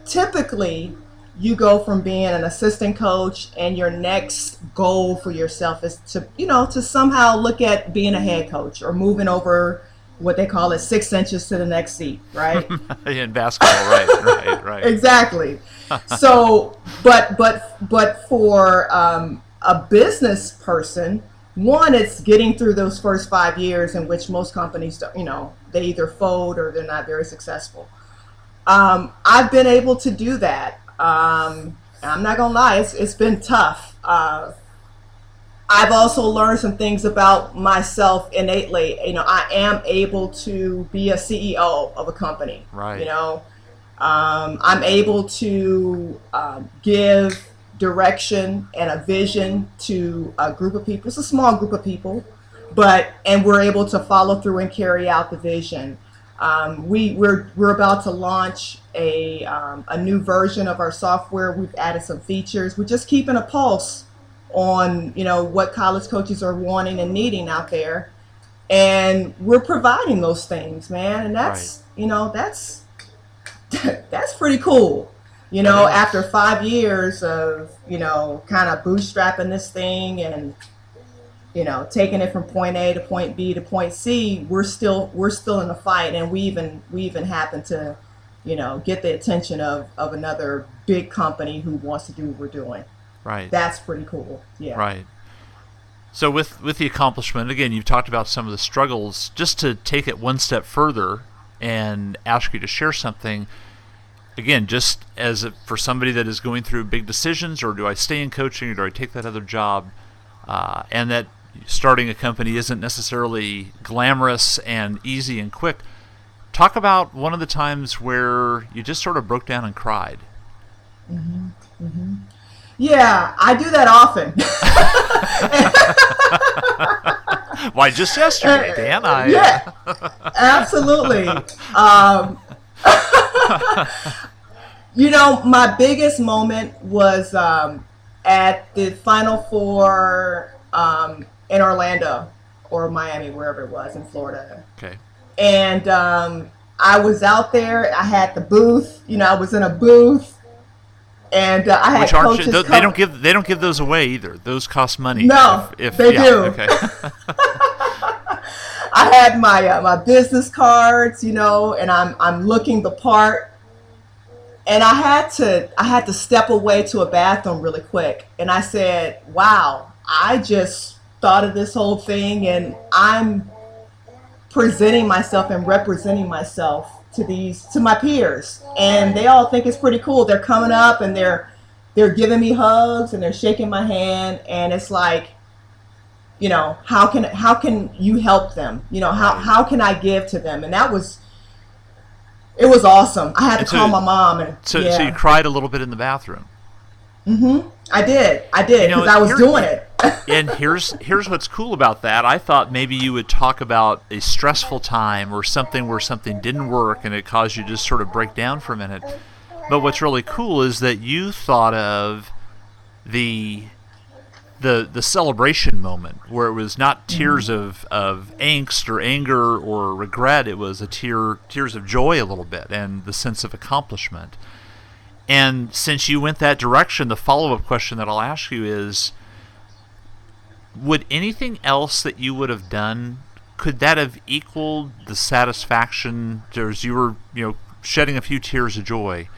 typically you go from being an assistant coach and your next goal for yourself is to you know to somehow look at being a head coach or moving over what they call it six inches to the next seat right? In basketball right right right. Exactly. So but but but for um, a business person one it's getting through those first five years in which most companies you know they either fold or they're not very successful um, I've been able to do that. Um, I'm not gonna lie, it's, it's been tough. Uh, I've also learned some things about myself innately. You know, I am able to be a CEO of a company. Right. You know, um, I'm able to uh, give direction and a vision to a group of people. It's a small group of people, but and we're able to follow through and carry out the vision. Um, we, we're, we're about to launch a, um, a new version of our software. We've added some features. We're just keeping a pulse on you know what college coaches are wanting and needing out there, and we're providing those things, man. And that's right. you know that's that's pretty cool. You know, after five years of you know kind of bootstrapping this thing and you know taking it from point A to point B to point C, we're still we're still in the fight, and we even we even happen to you know get the attention of of another big company who wants to do what we're doing. Right. That's pretty cool. Yeah. Right. So with with the accomplishment, again, you've talked about some of the struggles. Just to take it one step further and ask you to share something. Again, just as a, for somebody that is going through big decisions, or do I stay in coaching, or do I take that other job, uh, and that starting a company isn't necessarily glamorous and easy and quick. Talk about one of the times where you just sort of broke down and cried. Mm-hmm. Mm-hmm. Yeah, I do that often. Why, just yesterday, Dan? I, yeah, absolutely. Um, you know, my biggest moment was um, at the Final Four um, in Orlando or Miami, wherever it was in Florida. Okay. And um, I was out there. I had the booth. You know, I was in a booth and uh, I had Which coaches. Th- they don't give they don't give those away either. Those cost money. No, if, if they yeah, do. Okay. I had my uh, my business cards, you know, and I'm I'm looking the part, and I had to I had to step away to a bathroom really quick, and I said, "Wow, I just thought of this whole thing, and I'm presenting myself and representing myself." to these to my peers. And they all think it's pretty cool. They're coming up and they're they're giving me hugs and they're shaking my hand. And it's like you know how can how can you help them? You know how how can i give to them? And that was it was awesome. I had to so, call my mom and so, yeah. so you cried a little bit in the bathroom. Mm-hmm. I did. I did because you know, i was doing it. And here's here's what's cool about that. I thought maybe you would talk about a stressful time or something where something didn't work and it caused you to just sort of break down for a minute. But what's really cool is that you thought of the the the celebration moment where it was not tears mm-hmm. of, of angst or anger or regret. It was a tear tears of joy a little bit and the sense of accomplishment. And since you went that direction the follow-up question that I'll ask you is would anything else that you would have done could that have equaled the satisfaction? As you were you know shedding a few tears of joy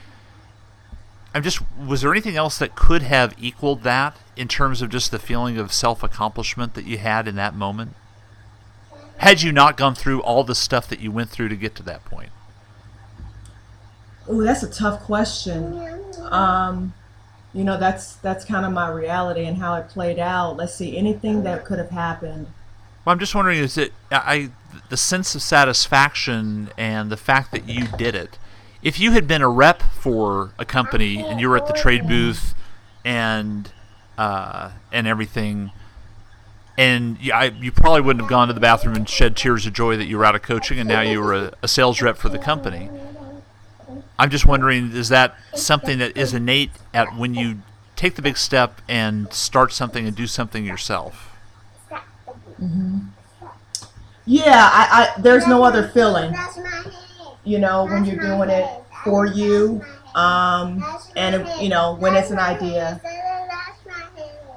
i'm just was there anything else that could have equaled that in terms of just the feeling of self-accomplishment that you had in that moment? Had you not gone through all the stuff that you went through to get to that point? Oh that's a tough question. Um you know that's that's kind of my reality and how it played out. Let's see anything that could have happened. Well i'm just wondering is it i the sense of satisfaction and the fact that you did it if you had been a rep for a company and you were at the trade booth and uh, and everything and you, I, you probably wouldn't have gone to the bathroom and shed tears of joy that you were out of coaching and now you were a, a sales rep for the company I'm just wondering, is that something that is innate at when you take the big step and start something and do something yourself? Mm-hmm. Yeah, I, I, there's no other feeling. You know, when you're doing it for you, um, and you know when it's an idea.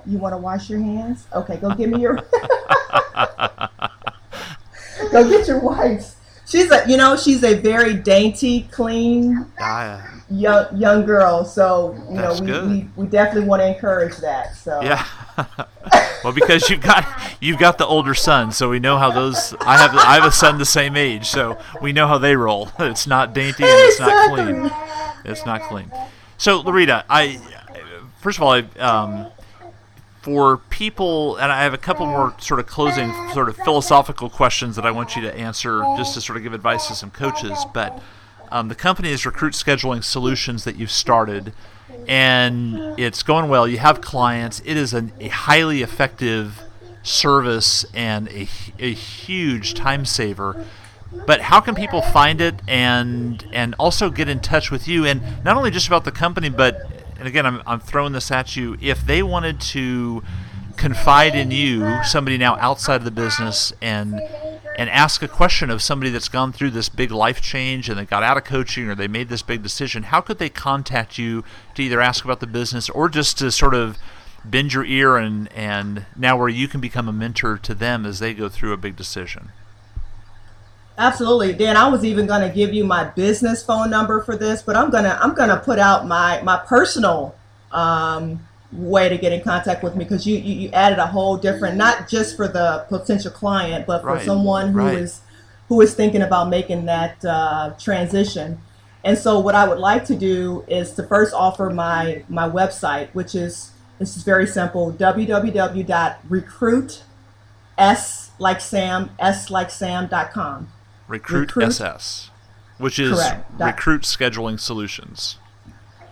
You want to wash your hands? Okay, go give me your. go get your wipes she's a you know she's a very dainty, clean ah, young young girl. So you know we, we, we definitely want to encourage that. So yeah. well, because you've got you've got the older son, so we know how those. I have I have a son the same age, so we know how they roll. It's not dainty and it's not clean. It's not clean. So, Loretta, I first of all, I, um, for people, and I have a couple more sort of closing, sort of philosophical questions that I want you to answer just to sort of give advice to some coaches. But um, the company is Recruit Scheduling Solutions that you've started, and it's going well. You have clients. It is an, a highly effective service and a, a huge time saver. But how can people find it and and also get in touch with you and not only just about the company, but and again, I'm, I'm throwing this at you. If they wanted to confide in you, somebody now outside of the business, and and ask a question of somebody that's gone through this big life change and they got out of coaching or they made this big decision, how could they contact you to either ask about the business or just to sort of bend your ear and and now where you can become a mentor to them as they go through a big decision? Absolutely, Dan. I was even going to give you my business phone number for this, but I'm gonna I'm gonna put out my my personal um, way to get in contact with me because you, you, you added a whole different not just for the potential client, but for Right, someone who is right. who is thinking about making that uh, transition. And so, what I would like to do is to first offer my my website, which is this is very simple: www.recruit s like Sam s like Sam.com. Recruit, Recruit- SS, which is Correct. Recruit Scheduling Solutions.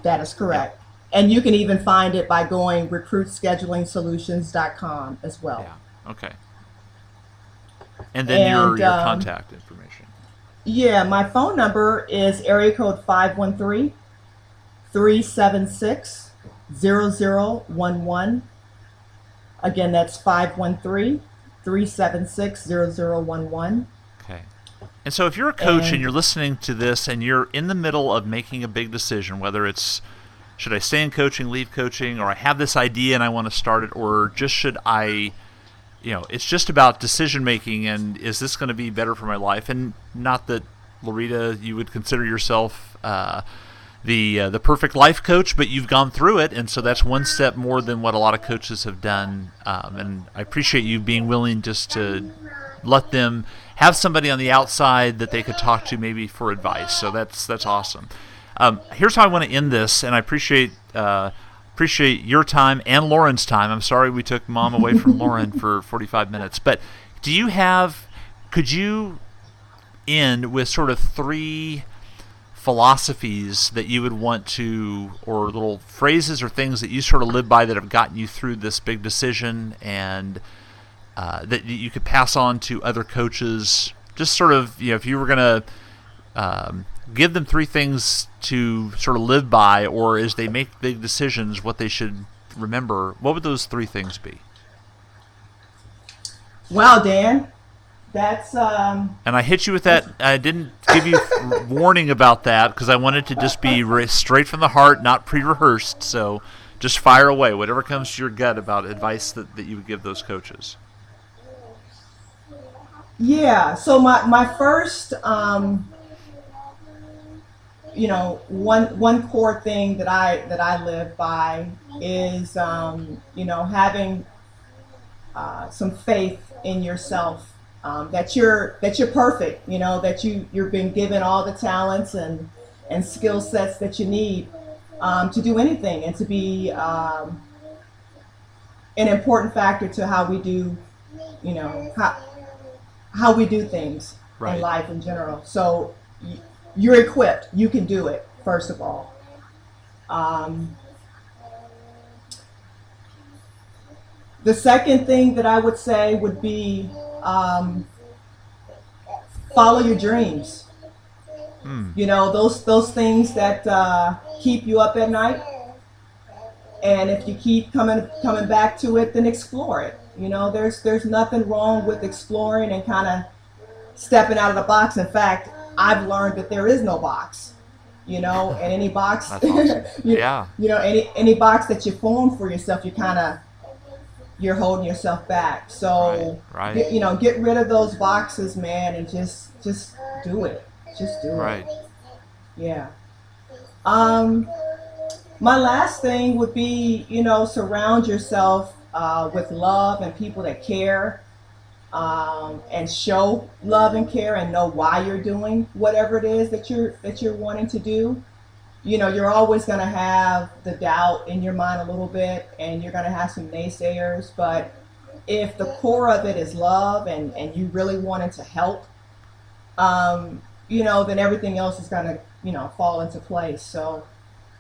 That is correct. And you can even find it by going recruitschedulingsolutions.com as well. Yeah. Okay. And then your your um, contact information. Yeah, my phone number is area code 513 376 0011. Again, that's 513 376 0011. Okay. And so if you're a coach and, And- you're listening to this and you're in the middle of making a big decision, whether it's should I stay in coaching, leave coaching, or I have this idea and I want to start it, or just should I, you know, it's just about decision making and is this going to be better for my life? And not that Loretta, you would consider yourself uh, the uh, the perfect life coach, but you've gone through it, and so that's one step more than what a lot of coaches have done. Um, and I appreciate you being willing just to let them have somebody on the outside that they could talk to maybe for advice. So that's that's awesome. Um, here's how I want to end this, and I appreciate uh, appreciate your time and Lauren's time. I'm sorry we took mom away from Lauren for 45 minutes, but do you have? Could you end with sort of three philosophies that you would want to, or little phrases or things that you sort of live by that have gotten you through this big decision and uh, that you could pass on to other coaches? Just sort of, you know, if you were going to um, give them three things to sort of live by, or as they make big decisions, what they should remember, what would those three things be? Wow, Dan, that's um, And I hit you with that. I didn't give you warning about that because I wanted to just be straight from the heart, not pre-rehearsed. So just fire away, whatever comes to your gut about advice that, that you would give those coaches. Yeah. So my my first, um, you know, one one core thing that I that I live by is, um, you know, having uh, some faith in yourself. Um, that you're that you're perfect. You know that you you've been given all the talents and and skill sets that you need um, to do anything and to be um, an important factor to how we do, you know, how how we do things Right. in life in general. So you're equipped. You can do it. First of all. Um, the second thing that I would say would be um, follow your dreams. Hmm. You know those those things that uh, keep you up at night. And if you keep coming coming back to it, then explore it. You know, there's there's nothing wrong with exploring and kind of stepping out of the box. In fact, I've learned that there is no box. You know, and any box, awesome. you, Yeah. you know, any any box that you form for yourself, you kind of you're holding yourself back. So, Right, right. get- you know, get rid of those boxes, man, and just just do it. Just do it. Right. Yeah. Um, my last thing would be, you know, surround yourself uh, with love and people that care, um, and show love and care, and know why you're doing whatever it is that you're that you're wanting to do. You know, you're always going to have the doubt in your mind a little bit, and you're going to have some naysayers. But if the core of it is love, and and you really wanted to help, um, you know, then everything else is gonna, you know, fall into place. So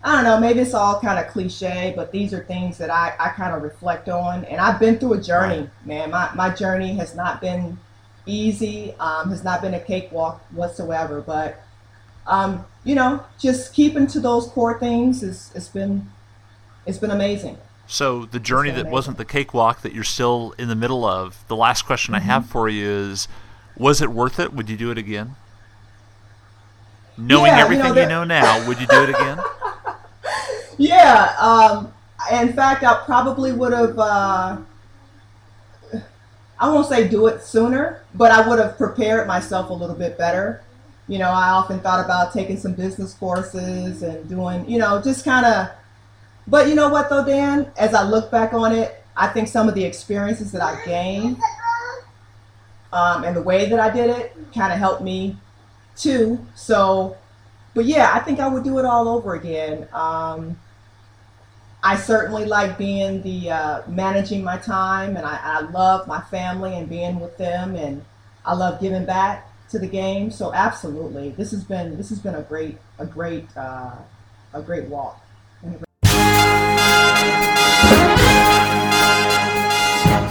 I don't know, maybe it's all kind of cliche, but these are things that I, I kind of reflect on. And I've been through a journey, man. My, my journey has not been easy, um, has not been a cakewalk whatsoever. But, um, you know, just keeping to those core things is, it's been, it's been amazing. So the journey that wasn't the cakewalk that you're still in the middle of. The last question mm-hmm. I have mm-hmm. for you is, was it worth it? Would you do it again? Knowing yeah, everything you know, you know, now, would you do it again? yeah. Um, in fact, I probably would have. Uh, I won't say do it sooner, but I would have prepared myself a little bit better. You know, I often thought about taking some business courses and doing, you know, just kind of. But you know what, though, Dan? As I look back on it, I think some of the experiences that I gained um, and the way that I did it kind of helped me too. So, but yeah, I think I would do it all over again. Um, I certainly like being the uh, managing my time, and I, I love my family and being with them, and I love giving back to the game. So absolutely, this has been this has been a great a great uh, a great walk.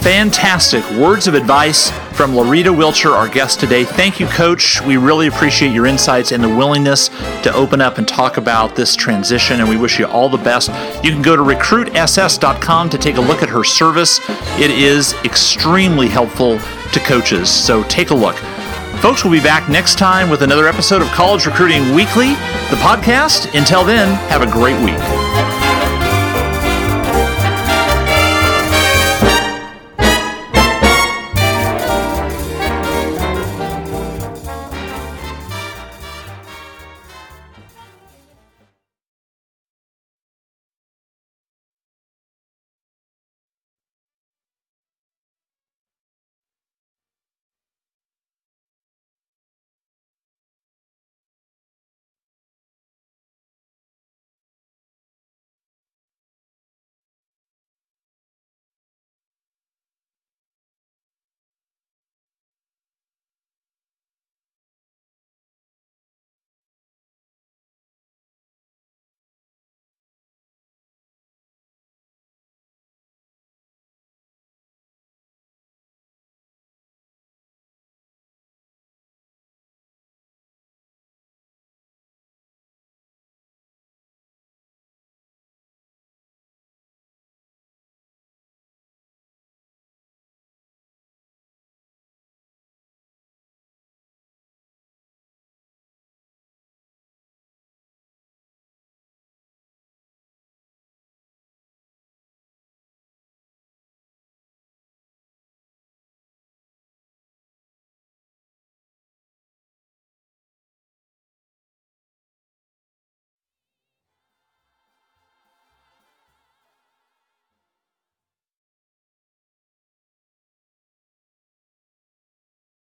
Fantastic words of advice from Loretta Wilcher, our guest today. Thank you, Coach. We really appreciate your insights and the willingness to open up and talk about this transition, and we wish you all the best. You can go to recruitss.com to take a look at her service. It is extremely helpful to coaches, so take a look. Folks, we'll be back next time with another episode of College Recruiting Weekly, the podcast. Until then, have a great week.